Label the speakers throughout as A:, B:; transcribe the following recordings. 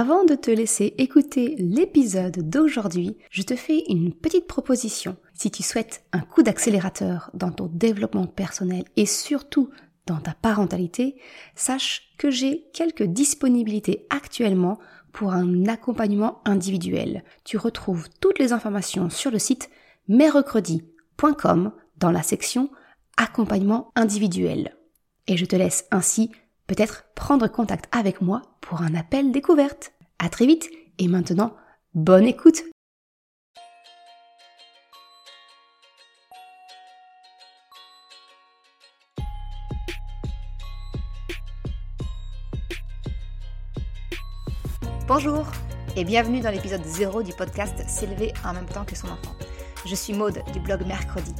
A: Avant de te laisser écouter l'épisode d'aujourd'hui, je te fais une petite proposition. Si tu souhaites un coup d'accélérateur dans ton développement personnel et surtout dans ta parentalité, sache que j'ai quelques disponibilités actuellement pour un accompagnement individuel. Tu retrouves toutes les informations sur le site mercredi.com dans la section accompagnement individuel. Et je te laisse ainsi peut-être prendre contact avec moi pour un appel découverte. À très vite et maintenant, bonne écoute Bonjour et bienvenue dans l'épisode 0 du podcast S'élever en même temps que son enfant. Je suis Maude du blog Mercredi.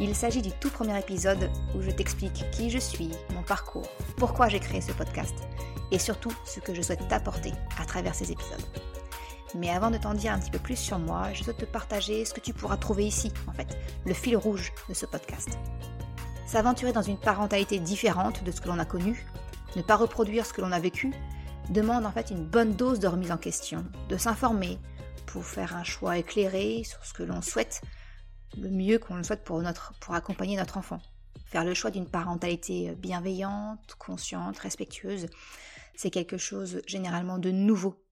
A: Il s'agit du tout premier épisode où je t'explique qui je suis, mon parcours, pourquoi j'ai créé ce podcast et surtout ce que je souhaite t'apporter à travers ces épisodes. Mais avant de t'en dire un petit peu plus sur moi, je souhaite te partager ce que tu pourras trouver ici, en fait, le fil rouge de ce podcast. S'aventurer dans une parentalité différente de ce que l'on a connu, ne pas reproduire ce que l'on a vécu, demande en fait une bonne dose de remise en question, de s'informer pour faire un choix éclairé sur ce que l'on souhaite, le mieux qu'on le souhaite pour, accompagner notre enfant. Faire le choix d'une parentalité bienveillante, consciente, respectueuse, c'est quelque chose généralement de nouveau.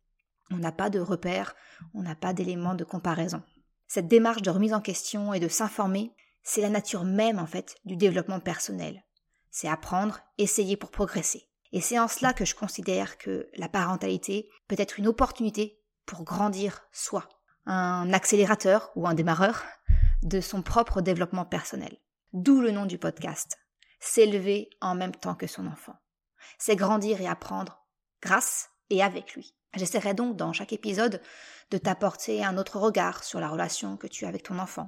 A: On n'a pas de repères, on n'a pas d'éléments de comparaison. Cette démarche de remise en question et de s'informer, c'est la nature même en fait du développement personnel. C'est apprendre, essayer pour progresser. Et c'est en cela que je considère que la parentalité peut être une opportunité pour grandir soi, un accélérateur ou un démarreur de son propre développement personnel. D'où le nom du podcast, s'élever en même temps que son enfant. C'est grandir et apprendre grâce et avec lui. J'essaierai donc dans chaque épisode de t'apporter un autre regard sur la relation que tu as avec ton enfant.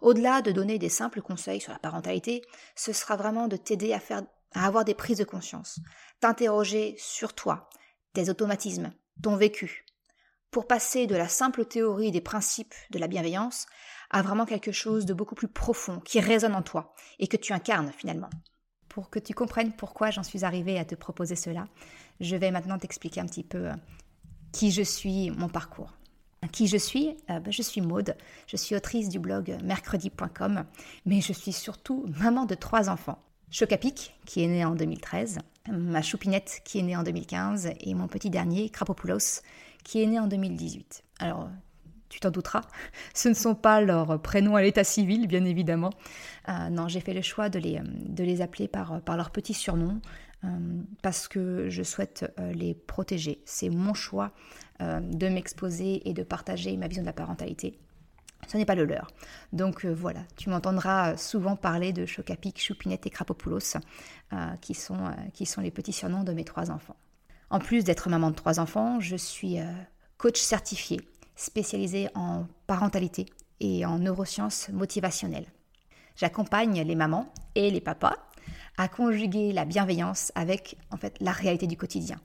A: Au-delà de donner des simples conseils sur la parentalité, ce sera vraiment de t'aider à à avoir des prises de conscience, t'interroger sur toi, tes automatismes, ton vécu, pour passer de la simple théorie des principes de la bienveillance à vraiment quelque chose de beaucoup plus profond qui résonne en toi et que tu incarnes finalement. Pour que tu comprennes pourquoi j'en suis arrivée à te proposer cela, je vais maintenant t'expliquer un petit peu euh, qui je suis, mon parcours. Qui je suis euh, ben, Je suis Maude, je suis autrice du blog mercredi.com, mais je suis surtout maman de trois enfants. Chocapic, qui est né en 2013, ma Choupinette, qui est née en 2015, et mon petit dernier, Krapopoulos, qui est né en 2018. Alors, tu t'en douteras, ce ne sont pas leurs prénoms à l'état civil, bien évidemment. Euh, non, j'ai fait le choix de les, les appeler par, par leur petit surnom, euh, parce que je souhaite euh, les protéger. C'est mon choix de m'exposer et de partager ma vision de la parentalité ce n'est pas le leur. Donc euh, voilà, tu m'entendras souvent parler de Chocapic, Choupinette et Krapopoulos, euh, qui, sont, euh, qui sont les petits surnoms de mes trois enfants. En plus d'être maman de trois enfants, je suis coach certifié, spécialisé en parentalité et en neurosciences motivationnelles. J'accompagne les mamans et les papas à conjuguer la bienveillance avec en fait la réalité du quotidien.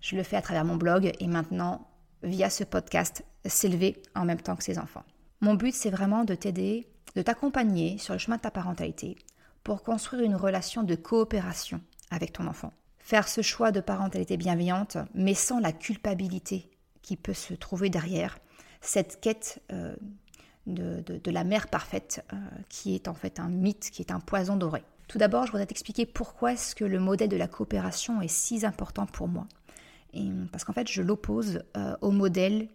A: Je le fais à travers mon blog et maintenant via ce podcast s'élever en même temps que ses enfants. Mon but, c'est vraiment de t'aider, de t'accompagner sur le chemin de ta parentalité pour construire une relation de coopération avec ton enfant. Faire ce choix de parentalité bienveillante, mais sans la culpabilité qui peut se trouver derrière cette quête euh, de, la mère parfaite, euh, qui est en fait un mythe, qui est un poison doré. Tout d'abord, je voudrais t'expliquer pourquoi est-ce que le modèle de la coopération est si important pour moi. Et, parce qu'en fait, je l'oppose euh, au modèle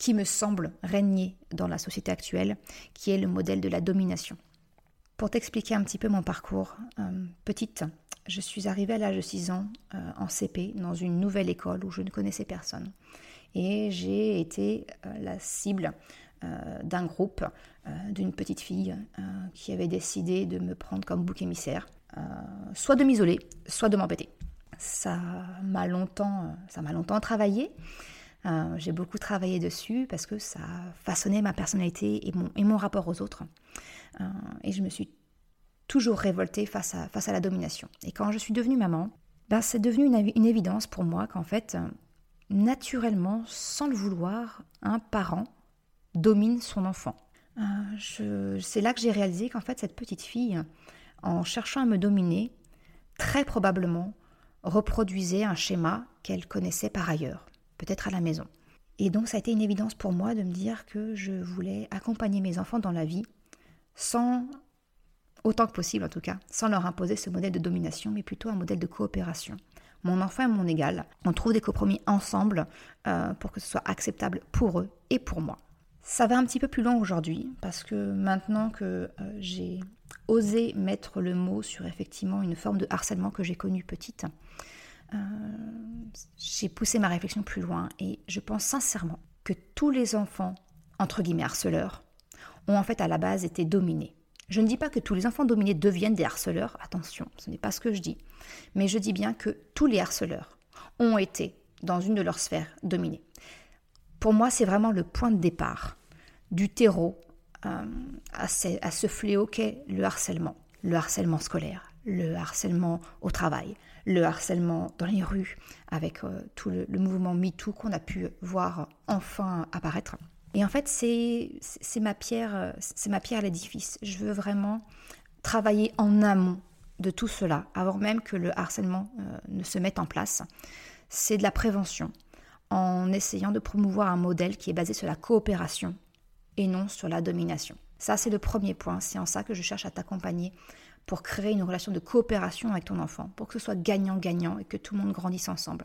A: qui me semble régner dans la société actuelle, qui est le modèle de la domination. Pour t'expliquer un petit peu mon parcours, petite, je suis arrivée à l'âge de 6 ans en CP dans une nouvelle école où je ne connaissais personne. Et j'ai été euh, la cible d'un groupe d'une petite fille qui avait décidé de me prendre comme bouc émissaire, soit de m'isoler, soit de m'embêter. Ça m'a longtemps, ça longtemps travaillé. Euh, j'ai beaucoup travaillé dessus parce que ça façonnait ma personnalité et mon, et mon rapport aux autres. Euh, et je me suis toujours révoltée face à, face à la domination. Et quand je suis devenue maman, ben, c'est devenu une, une, évidence pour moi qu'en fait, naturellement, sans le vouloir, un parent domine son enfant. Euh, c'est là que j'ai réalisé qu'en fait, cette petite fille, en cherchant à me dominer, très probablement reproduisait un schéma qu'elle connaissait par ailleurs peut-être à la maison. Et donc ça a été une évidence pour moi de me dire que je voulais accompagner mes enfants dans la vie sans, autant que possible en tout cas, sans leur imposer ce modèle de domination, mais plutôt un modèle de coopération. Mon enfant est mon égal, on trouve des compromis ensemble euh, pour que ce soit acceptable pour eux et pour moi. Ça va un petit peu plus loin aujourd'hui parce que maintenant que euh, j'ai osé mettre le mot sur effectivement une forme de harcèlement que j'ai connue petite, euh, j'ai poussé ma réflexion plus loin et je pense sincèrement que tous les enfants, entre guillemets harceleurs, ont en fait à la base été dominés. Je ne dis pas que tous les enfants dominés deviennent des harceleurs, attention, ce n'est pas ce que je dis, mais je dis bien que tous les harceleurs ont été, dans une de leurs sphères, dominés. Pour moi, c'est vraiment le point de départ du terreau euh, à, ce, fléau qu'est le harcèlement, le harcèlement scolaire, le harcèlement au travail, le harcèlement dans les rues, avec euh, tout le, mouvement MeToo qu'on a pu voir enfin apparaître. Et en fait, c'est ma pierre, c'est ma pierre à l'édifice. Je veux vraiment travailler en amont de tout cela, avant même que le harcèlement euh, ne se mette en place. C'est de la prévention, en essayant de promouvoir un modèle qui est basé sur la coopération et non sur la domination. Ça, c'est le premier point. C'est en ça que je cherche à t'accompagner pour créer une relation de coopération avec ton enfant, pour que ce soit gagnant-gagnant et que tout le monde grandisse ensemble.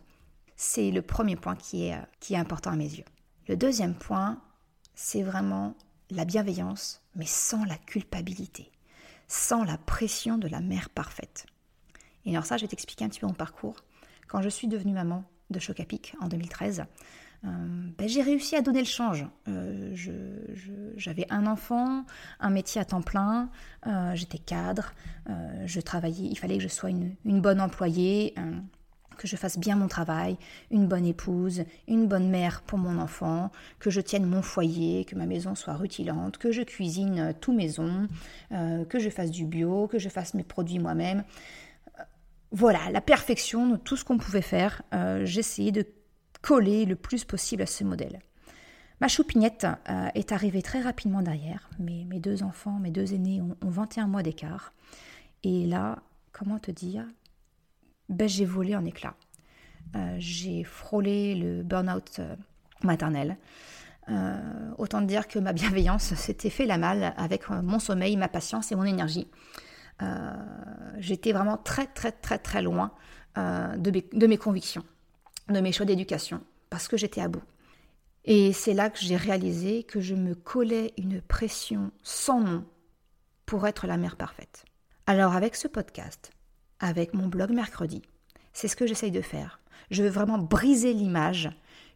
A: C'est le premier point qui est, euh, qui est important à mes yeux. Le deuxième point, c'est vraiment la bienveillance, mais sans la culpabilité, sans la pression de la mère parfaite. Et alors ça, je vais t'expliquer un petit peu mon parcours. Quand je suis devenue maman de Chocapic en 2013, euh, ben, j'ai réussi à donner le change. Euh, j'avais un enfant, un métier à temps plein, euh, j'étais cadre, je travaillais, il fallait que je sois une, une bonne employée, que je fasse bien mon travail, une bonne épouse, une bonne mère pour mon enfant, que je tienne mon foyer, que ma maison soit rutilante, que je cuisine tout maison, que je fasse du bio, que je fasse mes produits moi-même. Voilà, la perfection de tout ce qu'on pouvait faire. J'essayais de coller le plus possible à ce modèle. Ma choupignette euh, est arrivée très rapidement derrière. Mes, mes deux enfants, mes deux aînés ont, 21 mois d'écart. Et là, comment te dire? Ben, J'ai volé en éclats. Euh, j'ai frôlé le burn-out euh, maternel. autant dire que ma bienveillance s'était fait la malle avec mon sommeil, ma patience et mon énergie. J'étais vraiment très très très très loin de mes convictions de mes choix d'éducation, parce que j'étais à bout. Et c'est là que j'ai réalisé que je me collais une pression sans nom pour être la mère parfaite. Alors avec ce podcast, avec mon blog mercredi, c'est ce que j'essaye de faire. Je veux vraiment briser l'image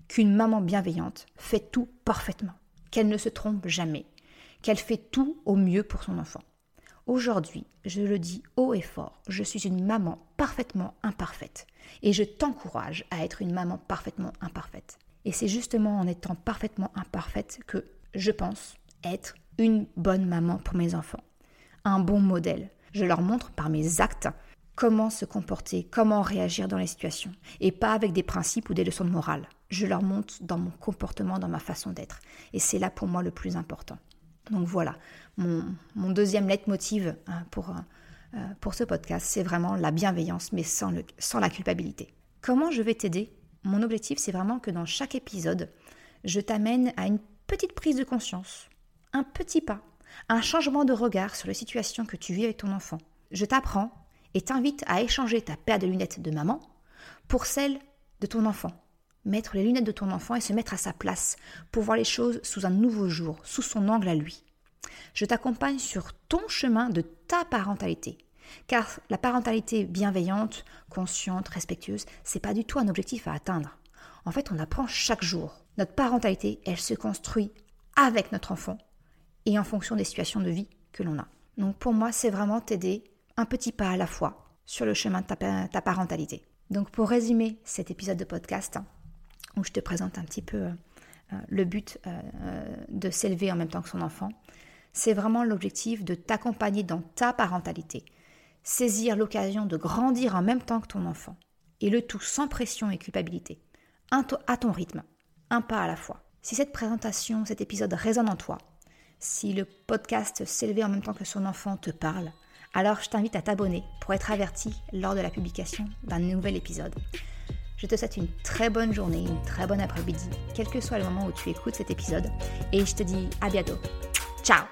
A: qu'une maman bienveillante fait tout parfaitement, qu'elle ne se trompe jamais, qu'elle fait tout au mieux pour son enfant. Aujourd'hui, je le dis haut et fort, je suis une maman parfaitement imparfaite. Et je t'encourage à être une maman parfaitement imparfaite. Et c'est justement en étant parfaitement imparfaite que je pense être une bonne maman pour mes enfants. Un bon modèle. Je leur montre par mes actes comment se comporter, comment réagir dans les situations, et pas avec des principes ou des leçons de morale. Je leur montre dans mon comportement, dans ma façon d'être. Et c'est là pour moi le plus important. Donc voilà, mon, deuxième leitmotiv hein, pour, euh, pour ce podcast, c'est vraiment la bienveillance, mais sans, le, sans la culpabilité. Comment je vais t'aider? Mon objectif, c'est vraiment que dans chaque épisode, je t'amène à une petite prise de conscience, un petit pas, un changement de regard sur la situation que tu vis avec ton enfant. Je t'apprends et t'invite à échanger ta paire de lunettes de maman pour celle de ton enfant mettre les lunettes de ton enfant et se mettre à sa place pour voir les choses sous un nouveau jour, sous son angle à lui. Je t'accompagne sur ton chemin de ta parentalité. Car la parentalité bienveillante, consciente, respectueuse, c'est pas du tout un objectif à atteindre. En fait, on apprend chaque jour. Notre parentalité, elle se construit avec notre enfant et en fonction des situations de vie que l'on a. Donc pour moi, c'est vraiment t'aider un petit pas à la fois sur le chemin de ta, ta parentalité. Donc pour résumer cet épisode de podcast, où je te présente un petit peu euh, euh, le but euh, de s'élever en même temps que son enfant. C'est vraiment l'objectif de t'accompagner dans ta parentalité, saisir l'occasion de grandir en même temps que ton enfant, et le tout sans pression et culpabilité, à ton rythme, un pas à la fois. Si cette présentation, cet épisode résonne en toi, si le podcast S'élever en même temps que son enfant te parle, alors je t'invite à t'abonner pour être averti lors de la publication d'un nouvel épisode. Je te souhaite une très bonne journée, une très bonne après-midi, quel que soit le moment où tu écoutes cet épisode, et je te dis à bientôt. Ciao